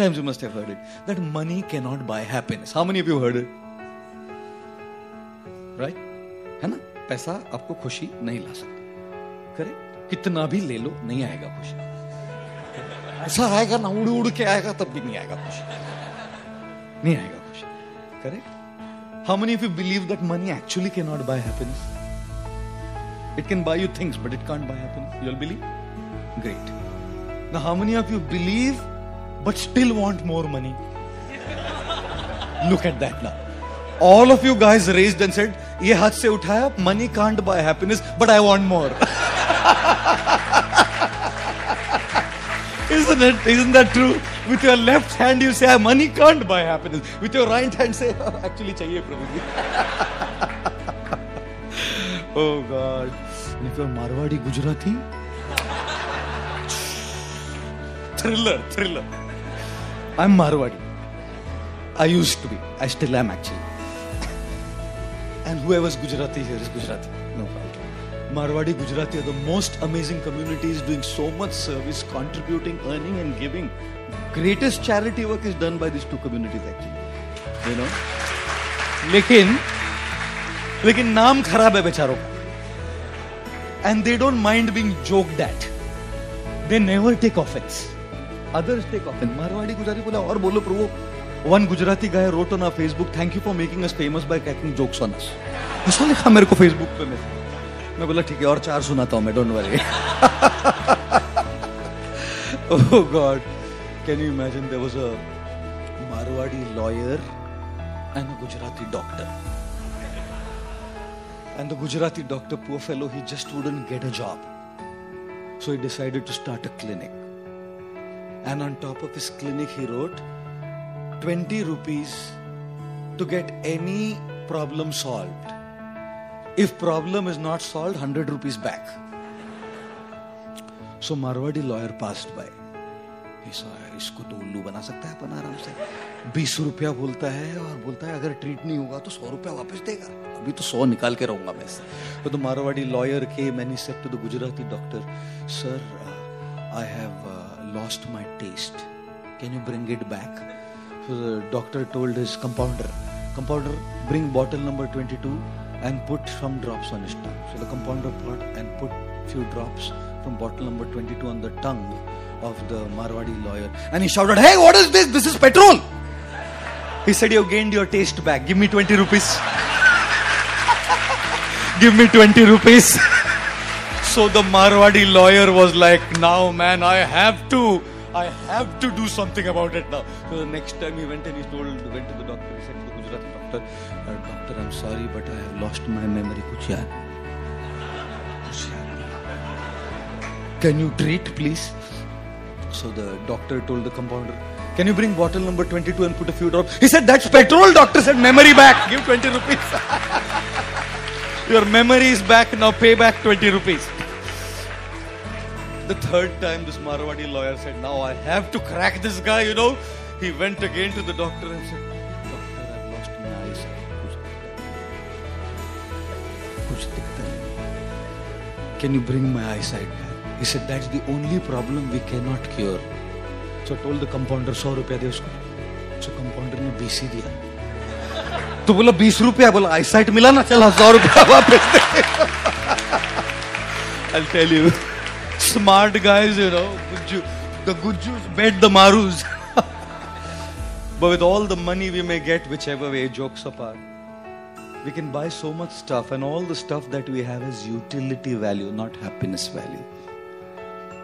times you must have heard it, that money cannot buy happiness. How many of you heard it? Right? है ना? पैसा आपको खुशी नहीं ला सकता। करेक्ट कितना भी ले लो, नहीं आएगा खुशी। ऐसा आएगा ना, उड़ उड़ के आएगा, तब भी नहीं आएगा खुशी। नहीं आएगा खुशी। Correct how many of you believe that money actually can not buy happiness it can buy you things but it can't buy happiness you will believe great now, how many of you believe but still want more money look at that now all of you guys raised and said ये हाथ से उठाया money can't buy happiness but I want more isn't it isn't that true with your left hand you say money can't buy happiness with your right hand say actually चाहिए प्रभु जी oh god and if you're Marwadi Gujarati thriller thriller I'm Marwadi I used to be I still am actually and whoever's Gujarati here is Gujarati no problem Marwadi Gujarati are the most amazing communities doing so much service, contributing, earning, and giving. Greatest charity work is done by these two communities actually. You know? लेकिन लेकिन नाम खराब है बेचारों का and they don't mind being joked eight they never take offence Other stake of Marwari गुजारी बोला और बोलो प्रभु one Gujarati guy wrote on Facebook thank you for making us famous by cracking jokes on us ऐसा लिखा मेरे को Facebook पे मैं मैं बोला ठीक है और चार सुनाता हूँ मैं don't worry oh God can you imagine there was a Marwari lawyer and a Gujarati doctor and the Gujarati doctor poor fellow he just wouldn't get a job so he decided to start a clinic and on top of his clinic he wrote 20 rupees to get any problem solved if problem is not solved 100 rupees back so marwadi lawyer passed by he saw यार इसको तो उल्लू बना सकता है अपन आराम से बीस रुपया बोलता है और बोलता है अगर ट्रीट नहीं होगा तो सौ रुपया वापस देगा अभी तो सौ निकाल के रहूँगा मैं इससे तो Marwari lawyer and he said to the Gujarati doctor sir I have lost my taste. Can you bring it back? So the doctor told his compounder, compounder, bring bottle number 22 and put some drops on his tongue. So the compounder brought and put few drops from bottle number 22 on the tongue of the Marwadi lawyer. And he shouted, hey, what is this? This is petrol. He said, you gained your taste back. Give me 20 rupees. Give me 20 rupees. So the Marwadi lawyer was like, now man, I have to, I have to do something about it now. So the next time he went and he told, went to the doctor, he said to the Gujarat doctor, uh, doctor, I'm sorry, but I have lost my memory. Kuch Can you treat, please? So the doctor told the compounder, can you bring bottle number 22 and put a few drops? He said, that's petrol. Doctor said, memory back. Give 20 rupees. Your memory is back. Now pay back 20 rupees. The third time, this Marwadi lawyer said, Now I have to crack this guy, you know. He went again to the doctor and said, Doctor, I've lost my eyesight. कुछ दिखता नहीं. Can you bring my eyesight back? He said, That's the only problem we cannot cure. So I told the compounder, सौ रुपया दे उसको. So compounder ने बीस ही दिया. तो बोला बीस रुपया बोला आईसाइट मिला ना चला सौ रुपया वापस दे. I'll tell you. smart guys, you know. Gujju, the Gujjus bet the Marus. but with all the money we may get, whichever way, jokes apart, we can buy so much stuff, and all the stuff that we have has utility value, not happiness value.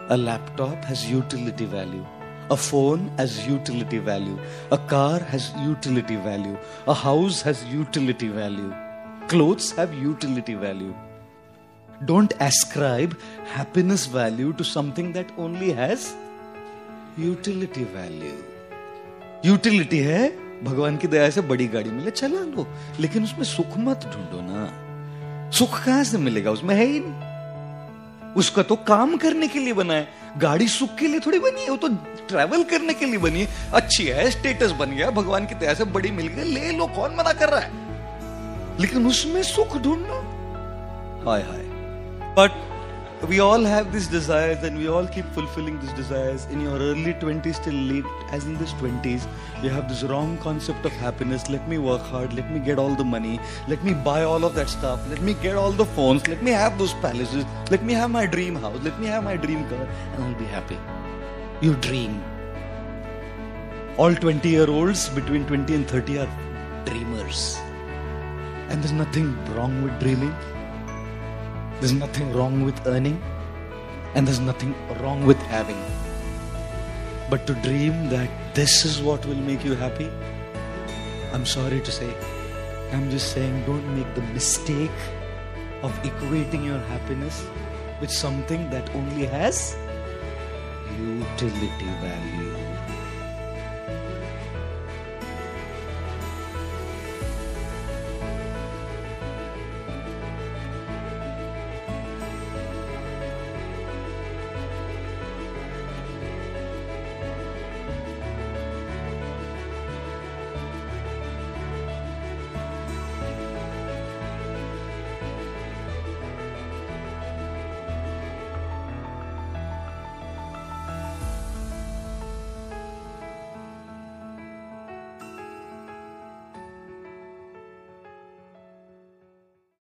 A laptop has utility value. A phone has utility value. A car has utility value. A house has utility value. Clothes have utility value. Don't ascribe happiness value to something that only has utility value. Utility है, भगवान की दया से बड़ी गाड़ी मिले, चला लो। लेकिन उसमें सुख मत ढूंढो ना। सुख कहाँ से मिलेगा? उसमें है ही नहीं। उसका तो काम करने के लिए बना है। गाड़ी सुख के लिए थोड़ी बनी है, वो तो ट्रैवल करने के लिए बनी है। अच्छी है स्टेटस बन गया, भगवान की दया से बड़ी मिल गई, ले लो, कौन मना कर रहा है? लेकिन उसमें सुख ढूंढना हाय हाय। But we all have these desires and we all keep fulfilling these desires in your early 20s till late as in this 20s you have this wrong concept of happiness. Let me work hard. Let me get all the money. Let me buy all of that stuff. Let me get all the phones. Let me have those palaces. Let me have my dream house. Let me have my dream car and i'll be happy. You dream. All 20 year olds between 20 and 30 are dreamers. And there's nothing wrong with dreaming there's nothing wrong with earning, and there's nothing wrong with having. But to dream that this is what will make you happy, I'm sorry to say, I'm just saying don't make the mistake of equating your happiness with something that only has utility value.